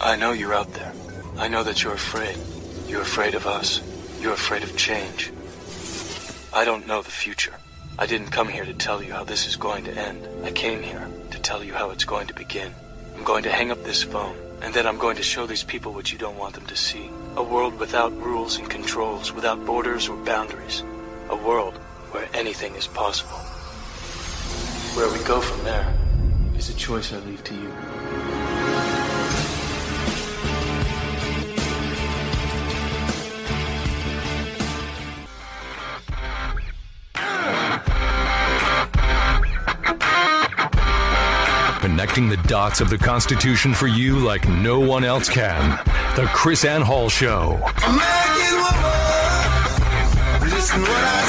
I know you're out there. I know that you're afraid. You're afraid of us. You're afraid of change. I don't know the future. I didn't come here to tell you how this is going to end. I came here to tell you how it's going to begin. I'm going to hang up this phone, and then I'm going to show these people what you don't want them to see. A world without rules and controls, without borders or boundaries. A world where anything is possible. Where we go from there is a choice I leave to you. Connecting the dots of the Constitution for you like no one else can. The KrisAnne Hall Show. American woman, listen what I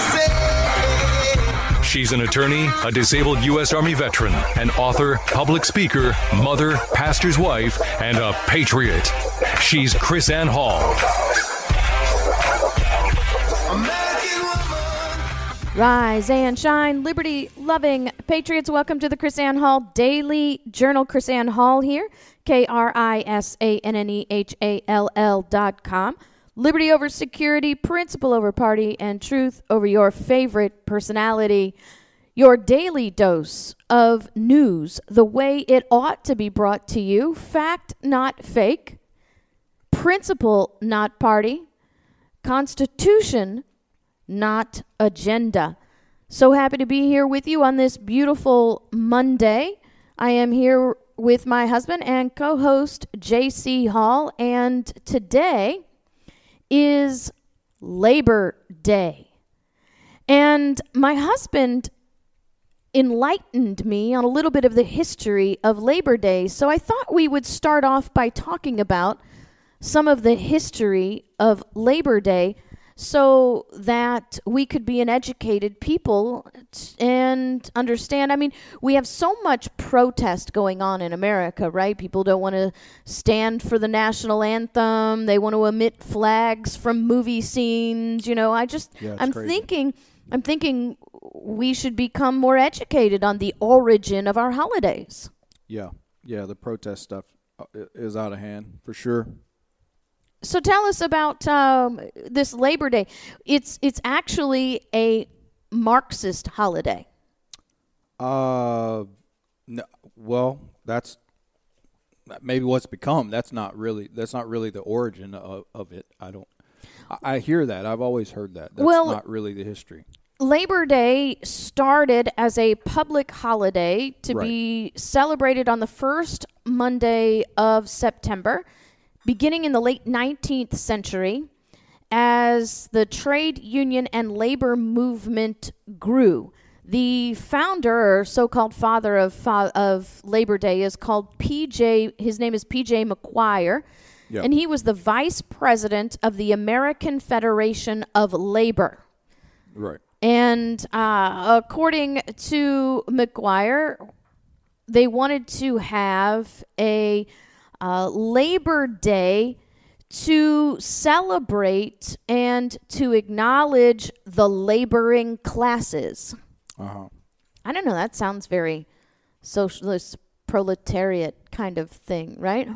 say. She's an attorney, a disabled U.S. Army veteran, an author, public speaker, mother, pastor's wife, and a patriot. She's KrisAnne Hall. Rise and shine, liberty loving patriots. Welcome to the KrisAnne Hall Daily Journal. KrisAnne Hall here, K R I S A N N E H A L L dot com. Liberty over security, principle over party, and truth over your favorite personality. Your daily dose of news, the way it ought to be brought to you. Fact, not fake. Principle, not party. Constitution, not agenda. So happy to be here with you on this beautiful Monday. I am here with my husband and co host, JC Hall, and today is Labor Day. And my husband enlightened me on a little bit of the history of Labor Day. So I thought we would start off by talking about some of the history of Labor Day so that we could be an educated people and understand. I mean, we have so much protest going on in America, right? People don't want to stand for the national anthem, they want to omit flags from movie scenes. You know, I just, Yeah, I'm crazy. thinking. I'm thinking we should become more educated on the origin of our holidays. Yeah, yeah, the protest stuff uh, is out of hand for sure. So tell us about um, this Labor Day. It's it's actually a Marxist holiday. Uh, no, well, that's that maybe what's become. That's not really that's not really the origin of, of it. I don't. I, I hear that. I've always heard that. That's Well- not really the history. Labor Day started as a public holiday to be celebrated on the first Monday of September, beginning in the late 19th century, as the trade union and labor movement grew. The founder, or so-called father of fa- of Labor Day, is called P.J. His name is P.J. McGuire, Yeah. and he was the vice president of the American Federation of Labor. Right. And uh, according to McGuire, they wanted to have a uh, Labor Day to celebrate and to acknowledge the laboring classes. Uh huh. I don't know. That sounds very socialist, proletariat kind of thing, right?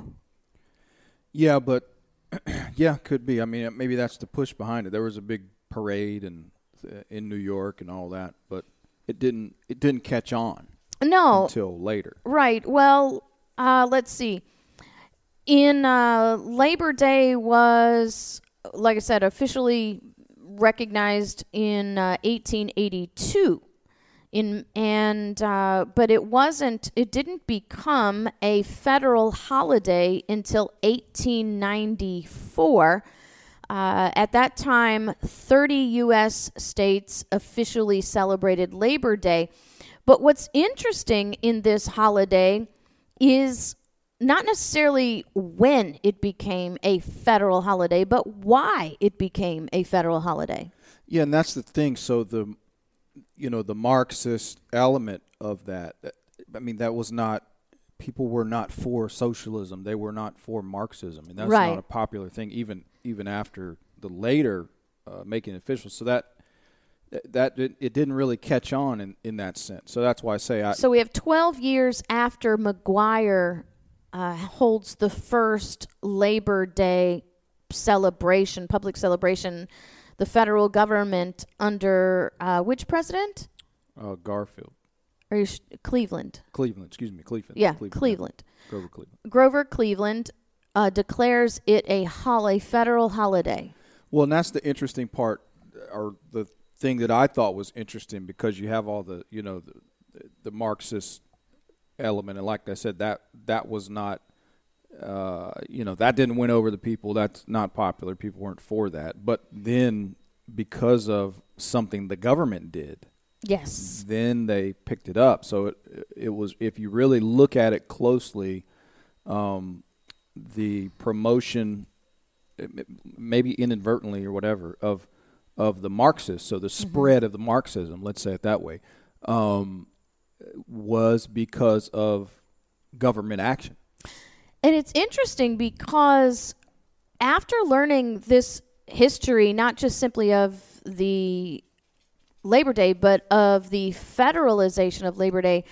Yeah, but yeah, could be. I mean, maybe that's the push behind it. There was a big parade and uh, in New York and all that, but it didn't it didn't catch on No, until later. Right. Well, uh, let's see. In uh, Labor Day was, like I said, officially recognized in uh, 1882. In and uh, but it wasn't. It didn't become a federal holiday until 1894. Uh, at that time, 30 U.S. states officially celebrated Labor Day. But what's interesting in this holiday is not necessarily when it became a federal holiday, but why it became a federal holiday. Yeah, and that's the thing. So the, you know, the Marxist element of that. I mean, that was not. People were not for socialism. They were not for Marxism, and that's Right. not a popular thing. Even even after the later uh, making it official. So that that it, it didn't really catch on in, in that sense. So that's why I say I. So we have 12 years after McGuire uh, holds the first Labor Day celebration, public celebration. The federal government under uh, which president? Uh, Garfield, Or you sh- Cleveland? Cleveland. Excuse me, Cleveland. Yeah, Cleveland. Grover Cleveland. Grover Cleveland uh, declares it a hol- a federal holiday. Well, and that's the interesting part, or the thing that I thought was interesting because you have all the, you know, the, the Marxist element, and like I said, that that was not, uh, you know, that didn't win over the people. That's not popular. People weren't for that. But then, because of something the government did, Yes. then they picked it up. So it it was if you really look at it closely, um, the promotion, maybe inadvertently or whatever, of of the Marxists. So the spread of the Marxism, let's say it that way, um, was because of government action. And it's interesting because after learning this history, not just simply of the Labor Day, but of the federalization of Labor Day,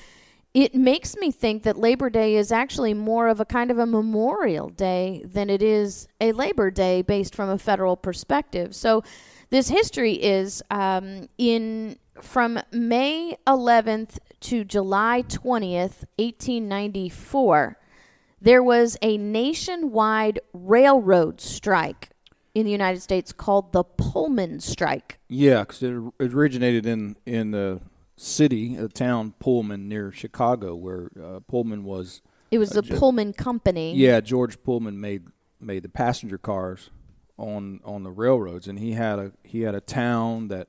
it makes me think that Labor Day is actually more of a kind of a memorial day than it is a Labor Day based from a federal perspective. So, this history is um, in from May 11th to July 20th, 1894 there was a nationwide railroad strike in the United States called the Pullman strike. Yeah, because it originated in in the city, a town Pullman near Chicago, where uh, Pullman was. It was the ju- Pullman Company. Yeah, George Pullman made made the passenger cars on on the railroads, and he had a he had a town that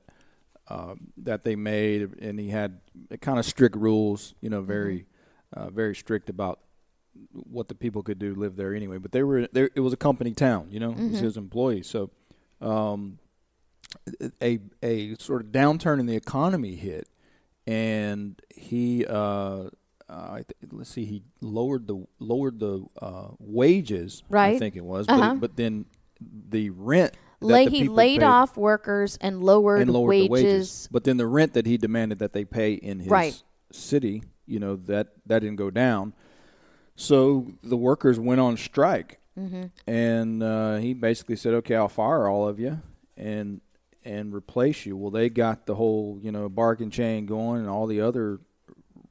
uh, that they made, and he had kind of strict rules, you know, very uh, very strict about what the people could do live there anyway. But they were there. It was a company town, you know, it was his employees. So, um, a a sort of downturn in the economy hit, and he uh, uh, let's see, he lowered the lowered the uh, wages. I think it was, Uh-huh. but, but then the rent. Lay, he laid paid- off workers and lowered, and lowered wages. the wages. But then the rent that he demanded that they pay in his Right. city, you know, that that didn't go down. So the workers went on strike, Mm-hmm. and uh, he basically said, "Okay, I'll fire all of you and and replace you." Well, they got the whole you know bargain chain going, and all the other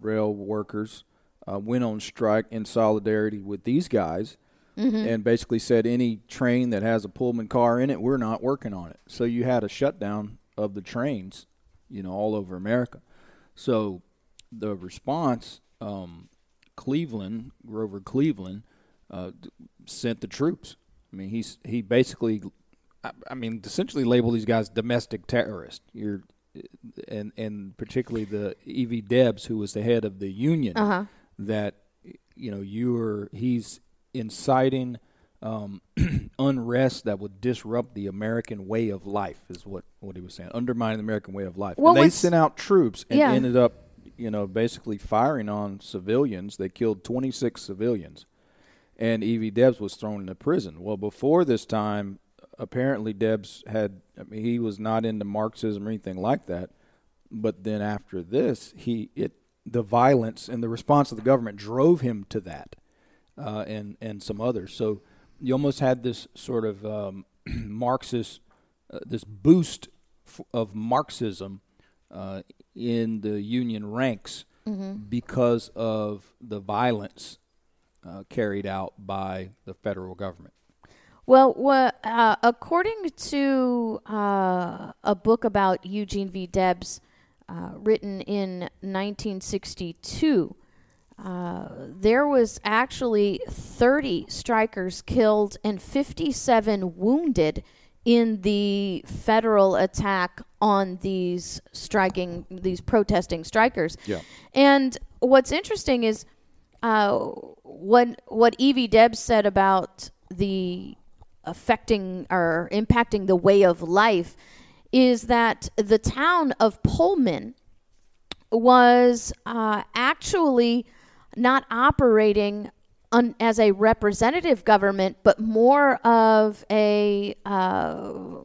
rail workers uh, went on strike in solidarity with these guys. And basically said any train that has a Pullman car in it, we're not working on it. So you had a shutdown of the trains, you know, all over America. So the response, um, Cleveland, Grover Cleveland, uh, sent the troops. I mean, he's he basically, I, I mean, essentially labeled these guys domestic terrorists. You're, and and particularly the E.V. Debs, who was the head of the union, Uh-huh. that you know you're he's inciting um, unrest that would disrupt the American way of life is what what he was saying, undermining the American way of life. Well, and they sent out troops and Yeah. ended up, you know, basically firing on civilians. They killed 26 civilians, and E.V. Debs was thrown into prison. Well, before this time, apparently Debs had. I mean, he was not into Marxism or anything like that. But then after this, he it the violence and the response of the government drove him to that, uh, and and some others. So you almost had this sort of um, Marxist, uh, this boost f- of Marxism uh, in the union ranks because of the violence uh, carried out by the federal government. Well, wha- uh, according to uh, a book about Eugene V. Debs, uh, written in 1962, uh, there was actually 30 strikers killed and 57 wounded in the federal attack on these striking, these protesting strikers. Yeah. And what's interesting is uh, what what E.V. Debs said about the affecting or impacting the way of life is that the town of Pullman was uh, actually not operating as a representative government, but more of a uh,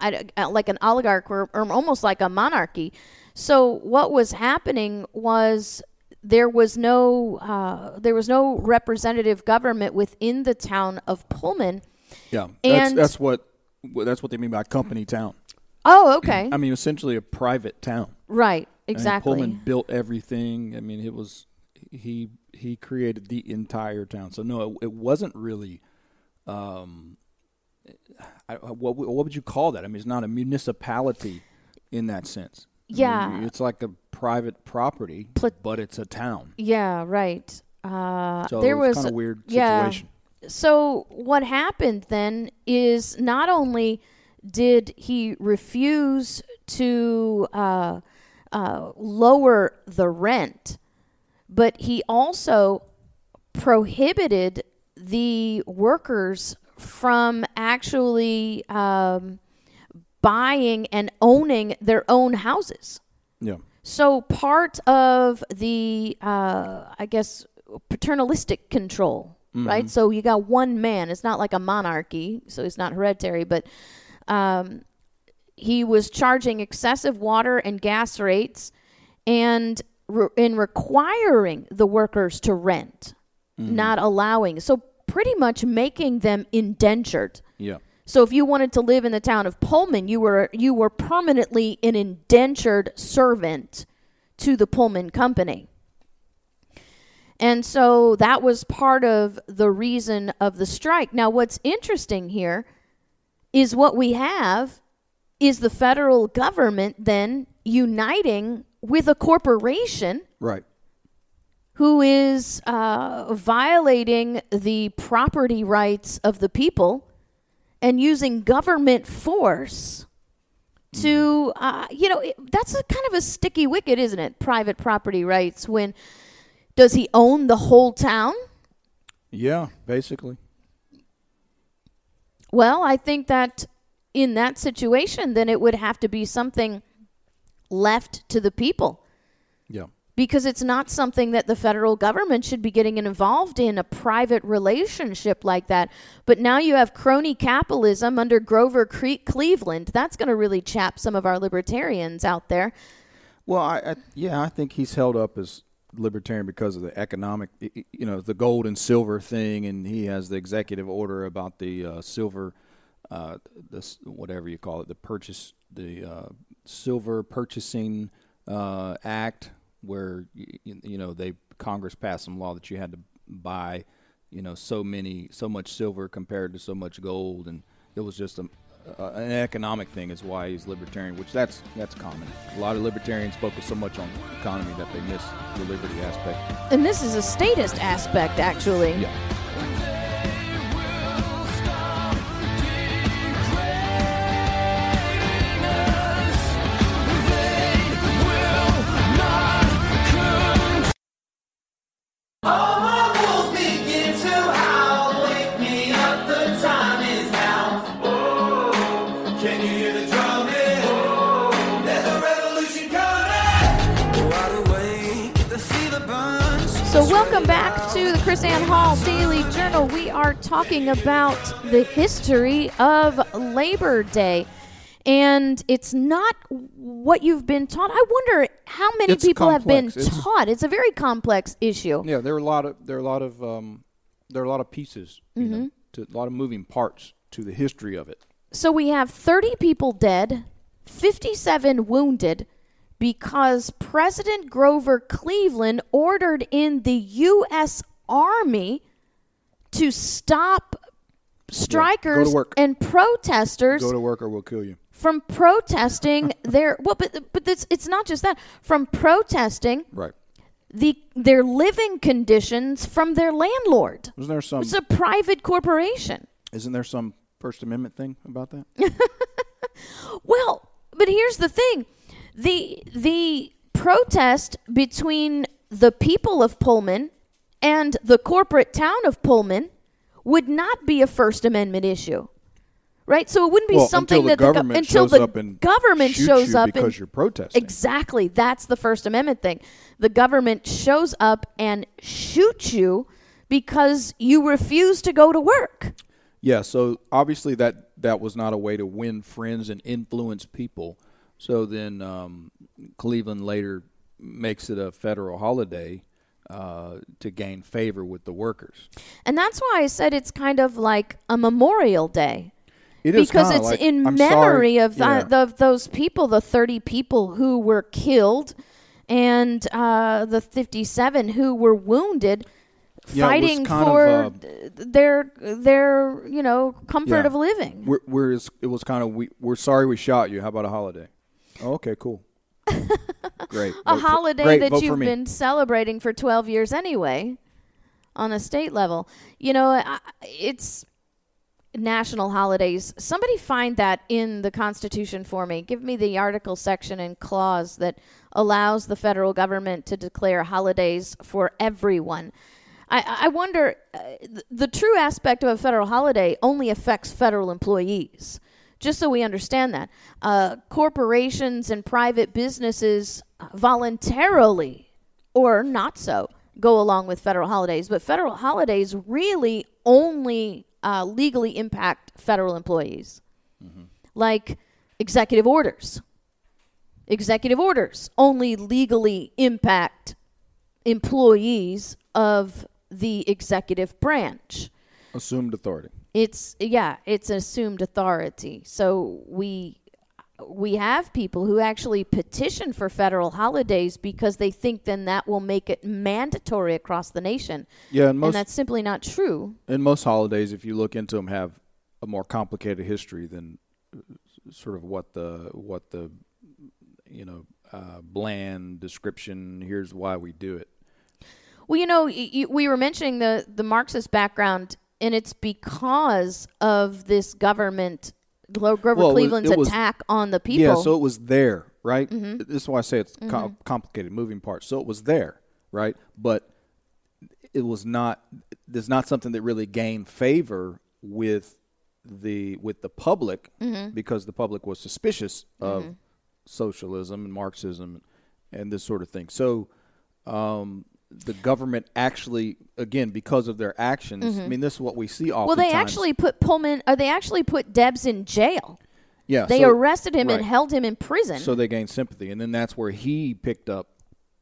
I- uh, like an oligarch or, or almost like a monarchy. So what was happening was there was no uh, there was no representative government within the town of Pullman. Yeah, that's, And- that's what that's what they mean by company town. Oh, okay, I mean, essentially a private town. right, I mean, exactly. Pullman built everything. I mean, it was he he created the entire town. So no, it, it wasn't really. Um, I, what what would you call that? I mean, it's not a municipality in that sense. I mean, Yeah. it's like a private property, Pla- but it's a town. Yeah, right. Uh, So there it's was kind of weird yeah. situation. So what happened then is not only did he refuse to uh, uh, lower the rent, but he also prohibited the workers from actually um, buying and owning their own houses. Yeah. So part of the, uh, I guess, paternalistic control, right? So you got one man. It's not like a monarchy, so it's not hereditary, but um, he was charging excessive water and gas rates, and re- in requiring the workers to rent, mm-hmm. not allowing. So pretty much making them indentured. Yeah. So if you wanted to live in the town of Pullman, you were you were permanently an indentured servant to the Pullman company. And so that was part of the reason of the strike. Now what's interesting here is what we have is the federal government then uniting with a corporation Right. who is uh, violating the property rights of the people and using government force to, uh, you know, it, that's a kind of a sticky wicket, isn't it? Private property rights. When does he own the whole town? Yeah. Basically. Well, I think that in that situation, then it would have to be something left to the people. Yeah. because it's not something that the federal government should be getting involved in a private relationship like that. But now you have crony capitalism under Grover Cre- Cleveland. That's going to really chap some of our libertarians out there. Well, I, I yeah, I think he's held up as libertarian because of the economic, you know, the gold and silver thing, and he has the executive order about the uh, silver, uh, this whatever you call it, the purchase, the uh, silver purchasing uh, act, where y- y- you know they Congress passed some law that you had to buy, you know, so many, so much silver compared to so much gold, and it was just a uh, an economic thing is why he's libertarian, which that's that's common. A lot of libertarians focus so much on economy that they miss the liberty aspect. And this is a statist aspect, actually. Yeah. So, welcome back to the KrisAnne Hall Daily Journal. We are talking about the history of Labor Day. And it's not what you've been taught. I wonder how many It's people have been. It's- taught. It's a very complex issue. Yeah, there are a lot of there are a lot of um, there are a lot of pieces, you know, to, a lot of moving parts to the history of it. So we have 30 people dead, 57 wounded because President Grover Cleveland ordered in the U.S. Army to stop strikers work. and protesters Go to work or we'll kill you. from protesting their well but but it's, it's not just that from protesting Right. the their living conditions from their landlord Isn't there some it's a private corporation isn't there some First Amendment thing about that? Well, but here's the thing. The the protest between the people of Pullman and the corporate town of Pullman would not be a First Amendment issue. Right? So it wouldn't be well, something until the that the, government go- until shows the up and government shows you up because and you're protesting. Exactly. That's the First Amendment thing. The government shows up and shoots you because you refuse to go to work. Yeah, so obviously that that was not a way to win friends and influence people. So then um, Cleveland later makes it a federal holiday uh, to gain favor with the workers. And that's why I said it's kind of like a Memorial Day. It is because it's like, in I'm memory sorry- of, yeah. the, those people, the 30 people who were killed and uh, the 57 who were wounded Yeah, fighting kind of, for uh, their their you know comfort Yeah. of living. We're, we're it was kind of we we're sorry we shot you. How about a holiday? Oh, okay, cool. Great. a Vote for- holiday great, that you've been celebrating for 12 years anyway on a state level. You know, it's national holidays. Somebody find that in the Constitution for me. Give me the article section and clause that allows the federal government to declare holidays for everyone. I, I wonder, uh, th- the true aspect of a federal holiday only affects federal employees. Just so we understand that. Uh, corporations and private businesses voluntarily or not so go along with federal holidays, but federal holidays really only uh, legally impact federal employees, like executive orders. Executive orders only legally impact employees of the executive branch. assumed authority. It's yeah, it's assumed authority. So we we have people who actually petition for federal holidays because they think then that will make it mandatory across the nation. Yeah, and most and that's simply not true. and most holidays, if you look into them, have a more complicated history than uh, sort of what the what the you know uh, bland description. Here's why we do it. Well, you know, y- y- we were mentioning the the Marxist background, and it's because of this government, Gro- Grover Well, Cleveland's was- attack on the people. Yeah, so it was there, right? Mm-hmm. This is why I say it's com- complicated, moving parts. So it was there, right? But it was not. There's not something that really gained favor with the with the public Mm-hmm. because the public was suspicious of socialism and Marxism and this sort of thing. So. Um, the government actually, again, because of their actions. I mean, this is what we see Mm-hmm. well, they actually put Pullman, or they actually put Debs in jail. yeah, They so- arrested him and held him in prison. so they gained sympathy and then that's where he picked up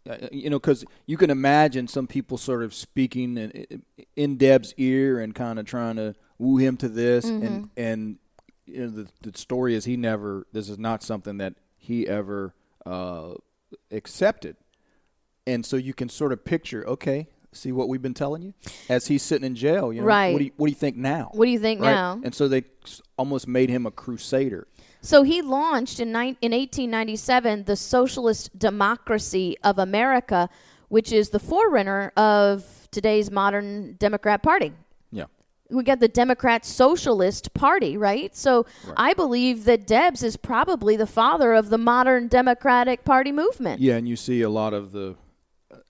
uh, you know because you can imagine some people sort of speaking in, in Debs' ear and kind of trying to woo him to this Mm-hmm. and and you know the, the story is he never this is not something that he ever uh, accepted and so you can sort of picture okay see what we've been telling you as he's sitting in jail you know Right. what do you, what do you think now What do you think Right? now? and so they almost made him a crusader So he launched in, nine, in 1897 the Socialist Democracy of America, which is the forerunner of today's modern Democrat Party. yeah We got the Democrat Socialist Party, right? So I believe that Debs is probably the father of the modern Democratic Party movement. Yeah, and you see a lot of the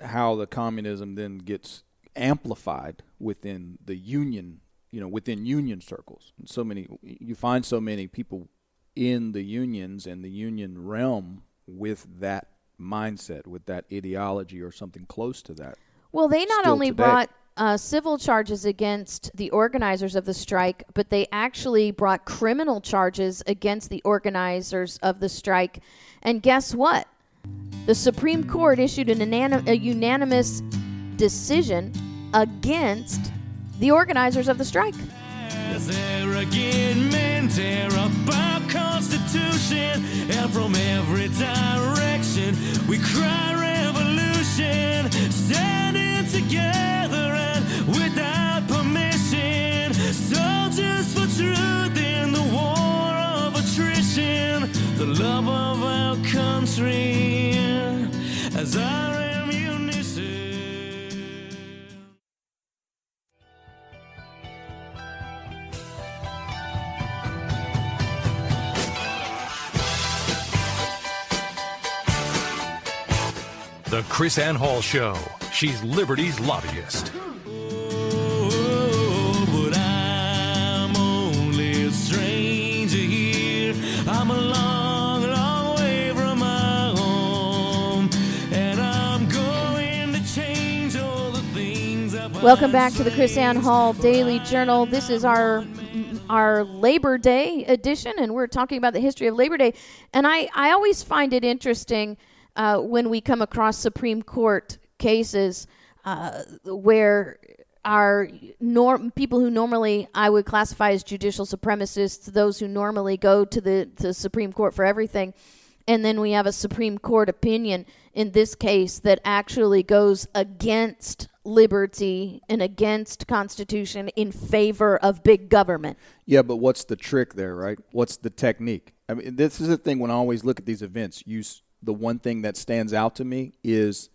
how the communism then gets amplified within the union, you know, within union circles. And so many you find so many people in the unions and the union realm with that mindset, with that ideology or something close to that. Well, they not only today. brought uh, civil charges against the organizers of the strike, but they actually brought criminal charges against the organizers of the strike. And guess what? The Supreme Court issued an unani- a unanimous decision against the organizers of the strike. Together and without permission, soldiers for truth the love of our country as our ammunition. The KrisAnne Hall Show. She's Liberty's lobbyist. Hmm. Welcome back to the KrisAnne Hall Daily Journal. This is our our Labor Day edition, and we're talking about the history of Labor Day. And I, I always find it interesting uh, when we come across Supreme Court cases. uh, where our norm people who normally I would classify as judicial supremacists, those who normally go to the, to the Supreme Court for everything, and then we have a Supreme Court opinion in this case that actually goes against liberty and against Constitution in favor of big government. Yeah, but what's the trick there, right? What's the technique? I mean, this is the thing when I always look at these events. You, the one thing that stands out to me is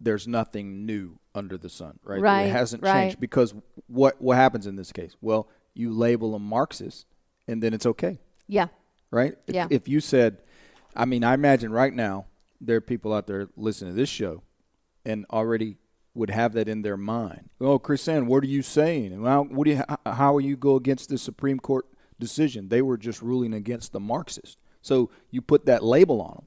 there's nothing new under the sun, right? Right, It hasn't right. changed because what what happens in this case? Well, you label them Marxist, and then it's okay, Yeah. right? If- Yeah. If you said, I mean, I imagine right now there are people out there listening to this show, and already would have that in their mind. Oh, KrisAnne, what are you saying? How, what do you, how will you go against the Supreme Court decision? They were just ruling against the Marxists. So you put that label on them,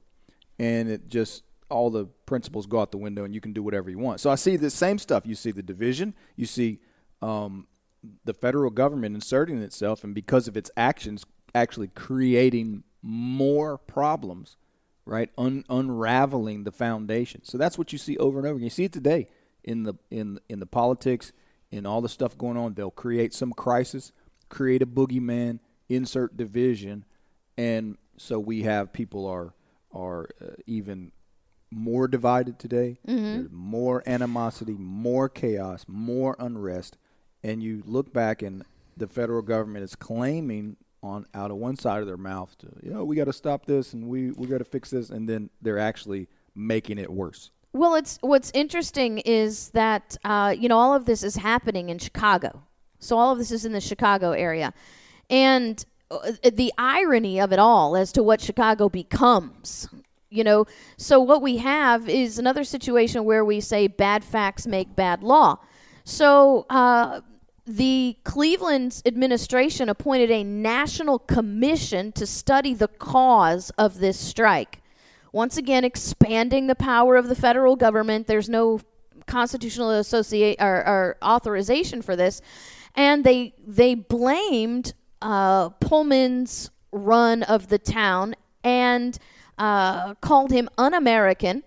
and it just all the principles go out the window, and you can do whatever you want. So I see the same stuff. You see the division. You see um, the federal government inserting itself, and because of its actions, actually creating more problems right? Un- unraveling the foundation. So that's what you see over and over again. You see it today in the in in the politics, in all the stuff going on. They'll create some crisis, create a boogeyman, insert division, and so we have people are are uh, even more divided today. There's more animosity, more chaos, more unrest, and you look back and the federal government is claiming on out of one side of their mouth to you know we got to stop this and we we got to fix this and then they're actually making it worse. Well, it's what's interesting is that uh, you know all of this is happening in Chicago, so all of this is in the Chicago area, and uh, the irony of it all as to what Chicago becomes. You know, so what we have is another situation where we say bad facts make bad law. So uh, the Cleveland administration appointed a national commission to study the cause of this strike once again expanding the power of the federal government. There's no constitutional associate or, or authorization for this, and they they blamed uh, Pullman's run of the town and uh, called him un-American.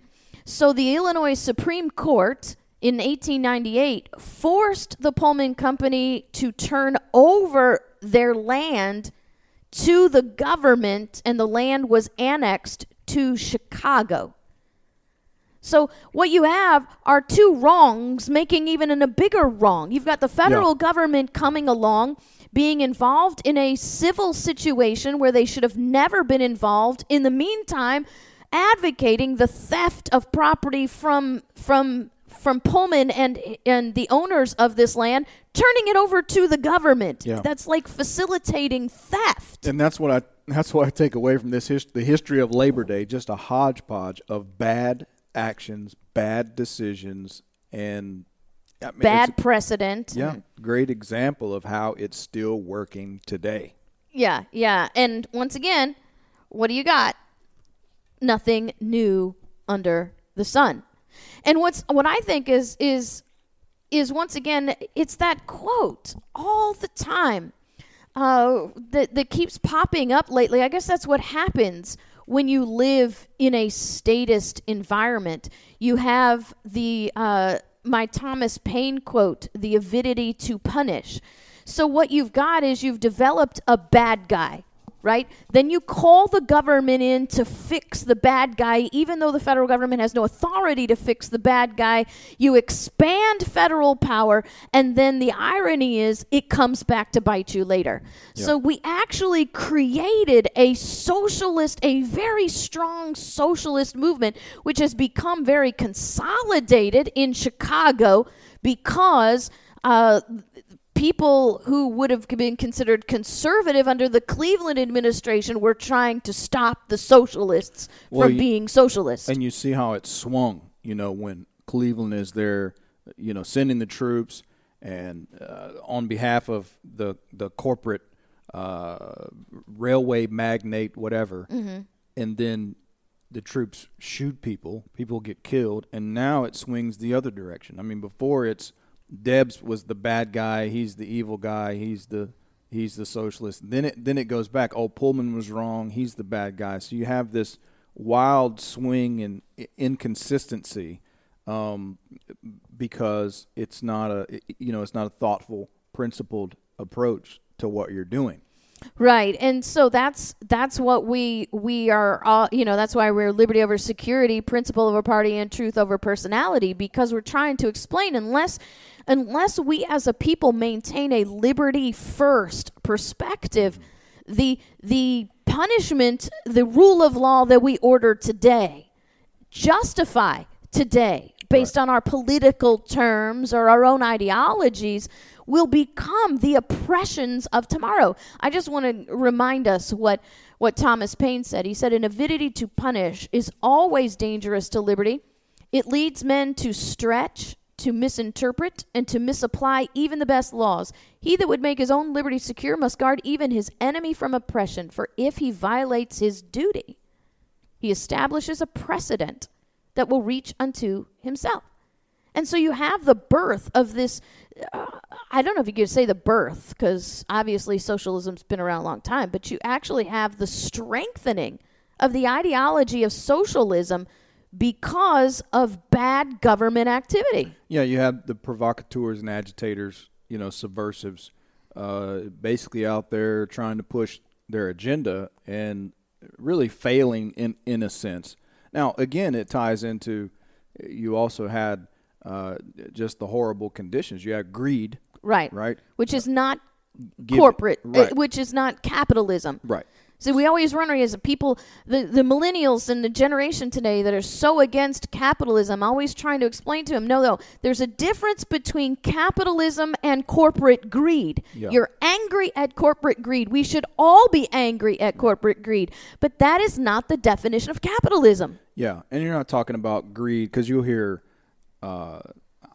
So the Illinois Supreme Court in 1898 forced the Pullman Company to turn over their land to the government, and the land was annexed to Chicago. So what you have are two wrongs making even a bigger wrong. You've got the federal Yeah. government coming along being involved in a civil situation where they should have never been involved. In the meantime, advocating the theft of property from from from Pullman and and the owners of this land, turning it over to the government. Yeah. That's like facilitating theft. And that's what I that's what I take away from this his, the history of Labor Day, just a hodgepodge of bad actions, bad decisions, and I mean, Bad precedent. yeah, great example of how it's still working today. Yeah, yeah. And once again, what do you got? Nothing new under the sun. And what's what I think is is is once again it's that quote all the time uh, that that keeps popping up lately. I guess that's what happens when you live in a statist environment. You have the uh, my Thomas Paine quote: "The avidity to punish." So what you've got is you've developed a bad guy, right? Then you call the government in to fix the bad guy, even though the federal government has no authority to fix the bad guy. You expand federal power, and then the irony is it comes back to bite you later. So we actually created a socialist, a very strong socialist movement, which has become very consolidated in Chicago because. Uh, people who would have been considered conservative under the Cleveland administration were trying to stop the socialists Well, from you- being socialists. And you see how it swung, you know, when Cleveland is there, you know, sending the troops and uh, on behalf of the the corporate uh, railway magnate, whatever, and then the troops shoot people, people get killed, and now it swings the other direction. I mean, before it's Debs was the bad guy, he's the evil guy, he's the he's the socialist. Then it then it goes back. Oh, Pullman was wrong, he's the bad guy. So you have this wild swing and inconsistency um, because it's not a you know it's not a thoughtful, principled approach to what you're doing. Right, and so that's that's what we we are. All, you know, that's why we're liberty over security, principle over party, and truth over personality, because we're trying to explain unless unless we as a people maintain a liberty first perspective, the the punishment, the rule of law that we order today, justify today based on our political terms or our own ideologies will become the oppressions of tomorrow. I just want to remind us what what Thomas Paine said. He said an avidity to punish is always dangerous to liberty. It leads men to stretch, to misinterpret, and to misapply even the best laws. He that would make his own liberty secure must guard even his enemy from oppression, for if he violates his duty, he establishes a precedent that will reach unto himself. And so you have the birth of this. Uh, I don't know if you could say the birth, because obviously socialism's been around a long time, but you actually have the strengthening of the ideology of socialism because of bad government activity. Yeah, you have the provocateurs and agitators, you know, subversives, uh, basically out there trying to push their agenda and really failing in in a sense. Now, again, it ties into you also had uh, just the horrible conditions. You have greed, Right. right? Which is not Give- corporate, uh, right. which is not capitalism. Right. So we always run as a people, the, the millennials and the generation today that are so against capitalism, always trying to explain to them, no, no, there's a difference between capitalism and corporate greed. Yeah. You're angry at corporate greed. We should all be angry at corporate greed, but that is not the definition of capitalism. Yeah, and you're not talking about greed because you'll hear uh,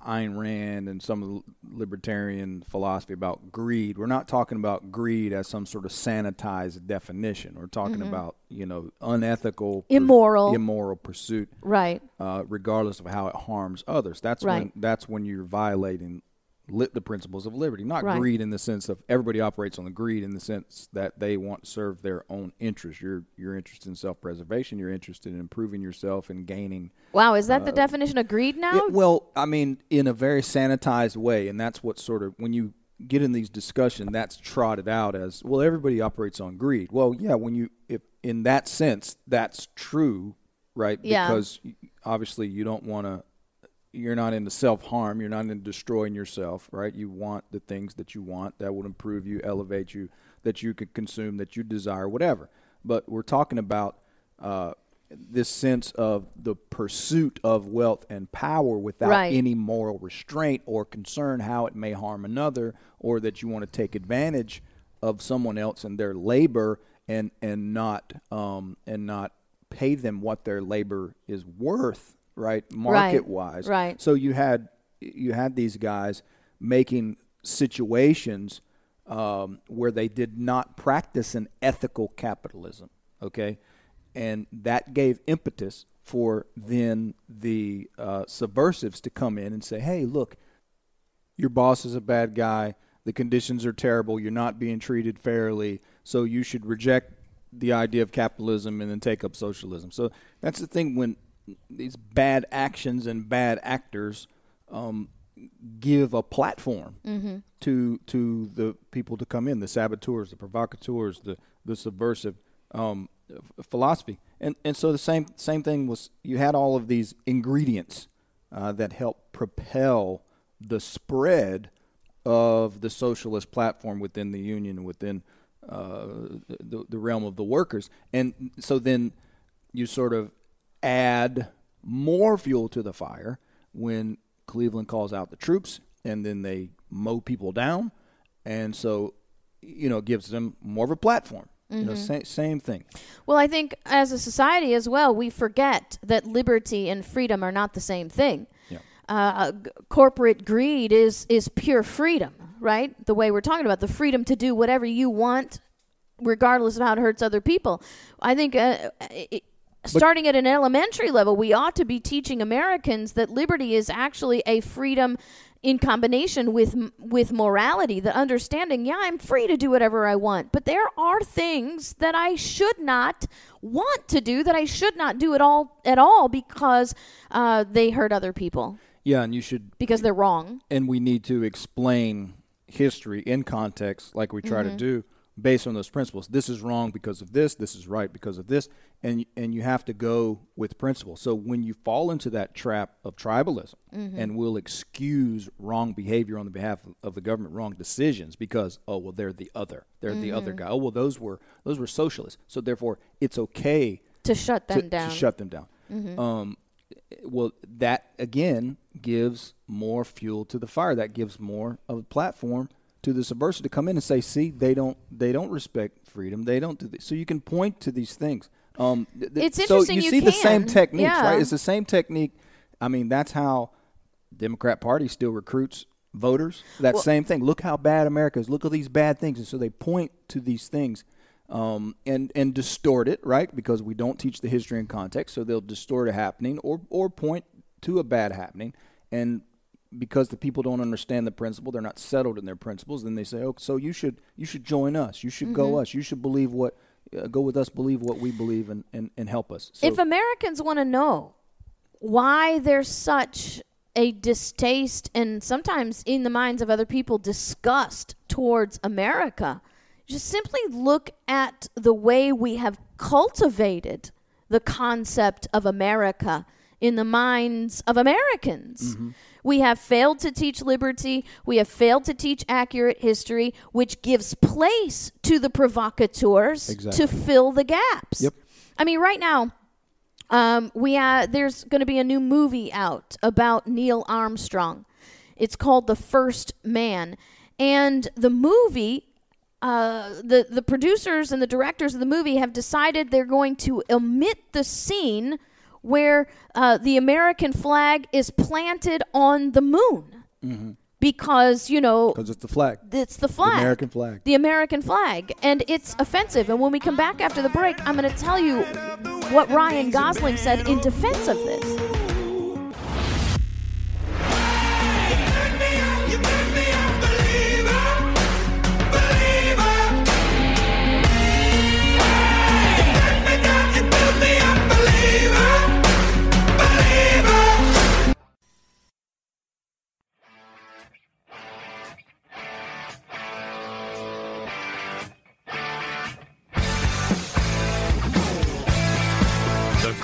Ayn Rand and some of the libertarian philosophy about greed. We're not talking about greed as some sort of sanitized definition. We're talking about you know unethical, Immoral. immoral pursuit, Right. uh, regardless of how it harms others. That's Right. when that's when you're violating li- the principles of liberty. Not Right. greed in the sense of everybody operates on the greed in the sense that they want to serve their own interests. You're you're interested in self preservation. You're interested in improving yourself and gaining. Wow, is that the definition of greed now? Uh, Yeah, well, I mean, in a very sanitized way, and that's what sort of when you get in these discussions, that's trotted out as well. Everybody operates on greed. Well, yeah, when you if in that sense, that's true, right? Yeah. Because obviously you don't want to. You're not into self harm. You're not into destroying yourself, right? You want the things that you want that would improve you, elevate you, that you could consume, that you desire, whatever. But we're talking about uh, this sense of the pursuit of wealth and power without Right. any moral restraint or concern how it may harm another, or that you want to take advantage of someone else and their labor and and not um, and not pay them what their labor is worth, right? Market wise, right. right. So you had you had these guys making situations um, where they did not practice an ethical capitalism. Okay, and that gave impetus for then the uh, subversives to come in and say, "Hey, look, your boss is a bad guy. The conditions are terrible. You're not being treated fairly. So you should reject the idea of capitalism and then take up socialism. So that's the thing when these bad actions and bad actors um, give a platform to to the people to come in, the saboteurs, the provocateurs, the the subversive um, philosophy. And and so the same same thing was you had all of these ingredients uh, that help propel the spread of the socialist platform within the union, within uh, the, the realm of the workers. And so then you sort of add more fuel to the fire when Cleveland calls out the troops and then they mow people down. And so, you know, it gives them more of a platform. You know, same, same thing. Well, I think as a society as well, we forget that liberty and freedom are not the same thing. Yeah. Uh, g- corporate greed is is pure freedom, right? The way we're talking about the freedom to do whatever you want, regardless of how it hurts other people. I think. Uh, it, Starting at an elementary level, we ought to be teaching Americans that liberty is actually a freedom in combination with with morality, the understanding, yeah, I'm free to do whatever I want, but there are things that I should not want to do that I should not do at all at all because uh, they hurt other people Yeah, and you should because they're wrong. and we need to explain history in context like we try to do based on those principles. This is wrong because of this this is right because of this and and you have to go with principle. So when you fall into that trap of tribalism mm-hmm. and will excuse wrong behavior on the behalf of, of the government wrong decisions because oh well they're the other they're the other mm-hmm. guy. Oh well those were those were socialists. So therefore it's okay To shut them to, down. to shut them down. Mm-hmm. Um, well, that again gives more fuel to the fire. That gives more of a platform to the subversive to come in and say, "See, they don't they don't respect freedom. They don't do this." So you can point to these things. Um, th- th- It's so interesting you you see the same can. techniques, Yeah. right? It's the same technique. I mean, that's how Democrat Party still recruits voters. That same thing. Look how bad America is. Look at these bad things, and so they point to these things um, and and distort it, right? Because we don't teach the history and context, so they'll distort a happening or or point to a bad happening, and because the people don't understand the principle, they're not settled in their principles. Then they say, "Oh, so you should you should join us. You should go us. You should believe what uh, go with us. Believe what we believe, and and, and help us." So, if Americans want to know why there's such a distaste and sometimes in the minds of other people disgust towards America, just simply look at the way we have cultivated the concept of America in the minds of Americans. We have failed to teach liberty. We have failed to teach accurate history, which gives place to the provocateurs Exactly. to fill the gaps. Yep. I mean, right now, um, we uh, there's going to be a new movie out about Neil Armstrong. It's called The First Man, and the movie. Uh, the the producers and the directors of the movie have decided they're going to omit the scene where uh, the American flag is planted on the moon because you know because it's the flag, it's the flag. The American flag. The American flag. And it's offensive. And when we come back after the break, I'm going to tell you what Ryan Gosling said in defense of this.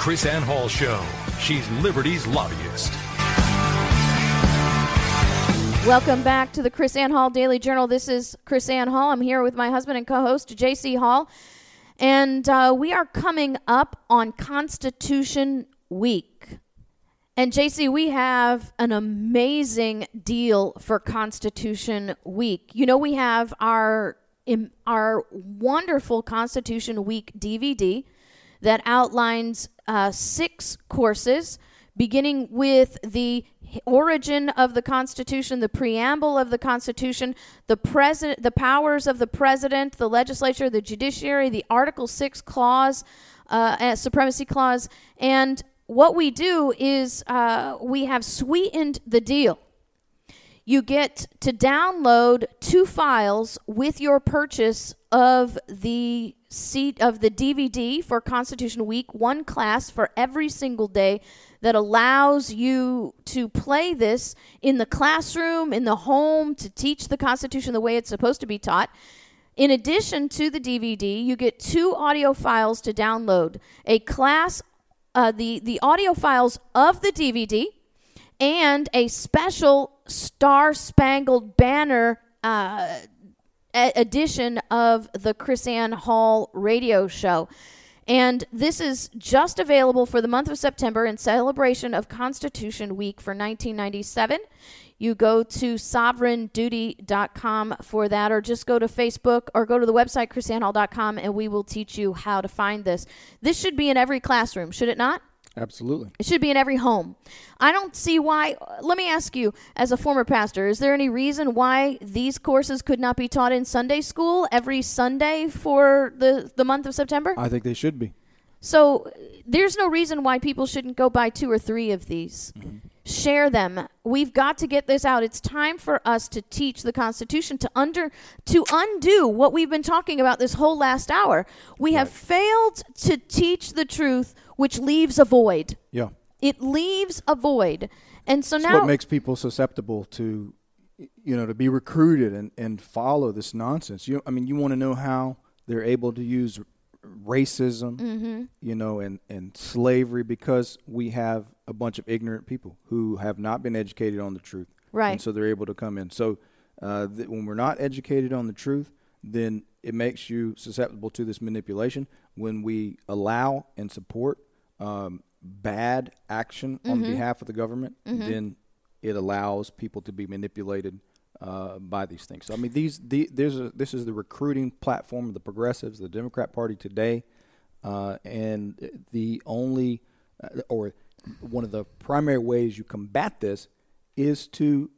KrisAnne Hall Show. She's Liberty's lobbyist. Welcome back to the KrisAnne Hall Daily Journal. This is KrisAnne Hall. I'm here with my husband and co host, J.C. Hall. And uh, we are coming up on Constitution Week. And JC, we have an amazing deal for Constitution Week. You know, we have our our wonderful Constitution Week DVD that outlines uh, six courses, beginning with the origin of the Constitution, the preamble of the Constitution, the president, the powers of the president, the legislature, the judiciary, the Article Six clause, uh, uh, supremacy clause, and what we do is uh, we have sweetened the deal. You get to download two files with your purchase of the seat of the DVD for Constitution Week, one class for every single day that allows you to play this in the classroom, in the home, to teach the Constitution the way it's supposed to be taught. In addition to the DVD, you get two audio files to download a class, uh, the, the audio files of the DVD, and a special Star Spangled Banner uh, edition of the KrisAnne Hall radio show. And this is just available for the month of September in celebration of Constitution Week for 1997. You go to sovereignduty.com for that, or just go to Facebook or go to the website krisannehall.com and we will teach you how to find this. This should be in every classroom, should it not? Absolutely. It should be in every home. I don't see why. Let me ask you, as a former pastor, is there any reason why these courses could not be taught in Sunday school every Sunday for the, the month of September? I think they should be. So there's no reason why people shouldn't go buy two or three of these. Mm-hmm. share them. We've got to get this out. It's time for us to teach the Constitution to under to undo what we've been talking about this whole last hour. We have failed to teach the truth, which leaves a void. Yeah. It leaves a void. And so It's now what makes people susceptible to, you know, to be recruited and, and follow this nonsense. You, I mean, you want to know how they're able to use racism, Mm-hmm. you know, and, and slavery because we have a bunch of ignorant people who have not been educated on the truth. Right. And so they're able to come in. So uh, th- when we're not educated on the truth, then it makes you susceptible to this manipulation. When we allow and support um, bad action on Mm-hmm. behalf of the government, then it allows people to be manipulated uh, by these things. So I mean, these the, there's a, this is the recruiting platform of the progressives, the Democrat Party today, uh, and the only uh, or one of the primary ways you combat this is to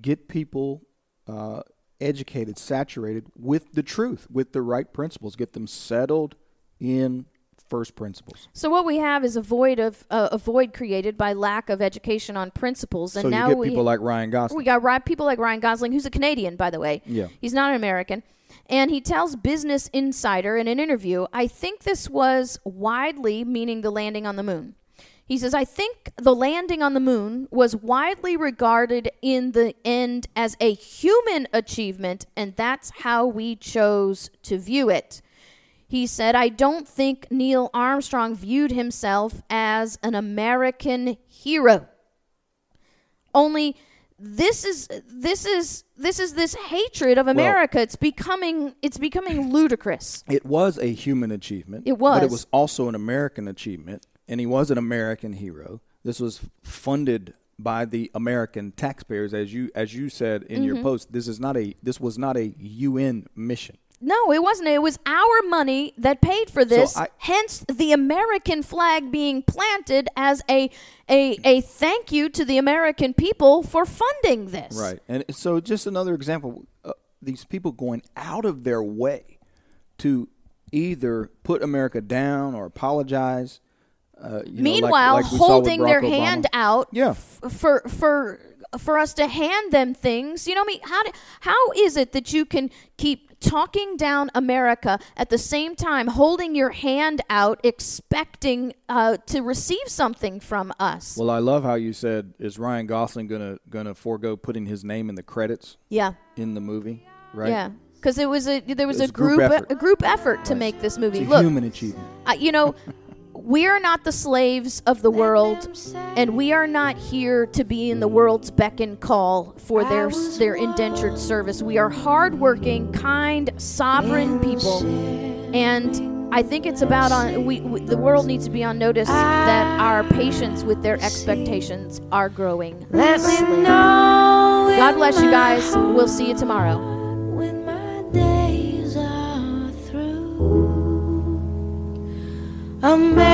get people uh, educated, saturated with the truth, with the right principles, get them settled in first principles. So what we have is a void of uh, a void created by lack of education on principles, and so now you get we people like Ryan Gosling. we got Ry- people like Ryan Gosling, who's a Canadian, by the way. Yeah. he's not an American, and he tells Business Insider in an interview, "I think this was widely meaning the landing on the moon." He says, "I think the landing on the moon was widely regarded in the end as a human achievement, and that's how we chose to view it." He said, I don't think Neil Armstrong viewed himself as an American hero. Only this is this is this is this hatred of America. it's becoming it's becoming ludicrous. It was a human achievement. It was. But it was. was also an American achievement, and he was an American hero. This was funded by the American taxpayers, as you as you said in Mm-hmm. your post. This is not a this was not a UN mission. No, it wasn't. It was our money that paid for this. I- hence, the American flag being planted as a a a thank you to the American people for funding this. Right. And so, just another example: uh, these people going out of their way to either put America down or apologize. Uh, you know, like- Meanwhile, like we saw with holding their Obama. hand out Yeah. f- for for for us to hand them things. You know, what I mean, how do, how is it that you can keep talking down America at the same time holding your hand out, expecting uh, to receive something from us? Well, I love how you said, "Is Ryan Gosling gonna gonna forego putting his name in the credits yeah, in the movie?" Right. yeah. Because it was a there was It a was a group group effort. a group effort to make this movie. It's a Look, human achievement. uh, you know, we are not the slaves of the world, and we are not here to be in the world's beck and call for their their indentured service. We are hardworking, kind, sovereign people, and I think it's about on we, we the world needs to be on notice that our patience with their expectations are growing. Let me know God bless you guys. We'll see you tomorrow. when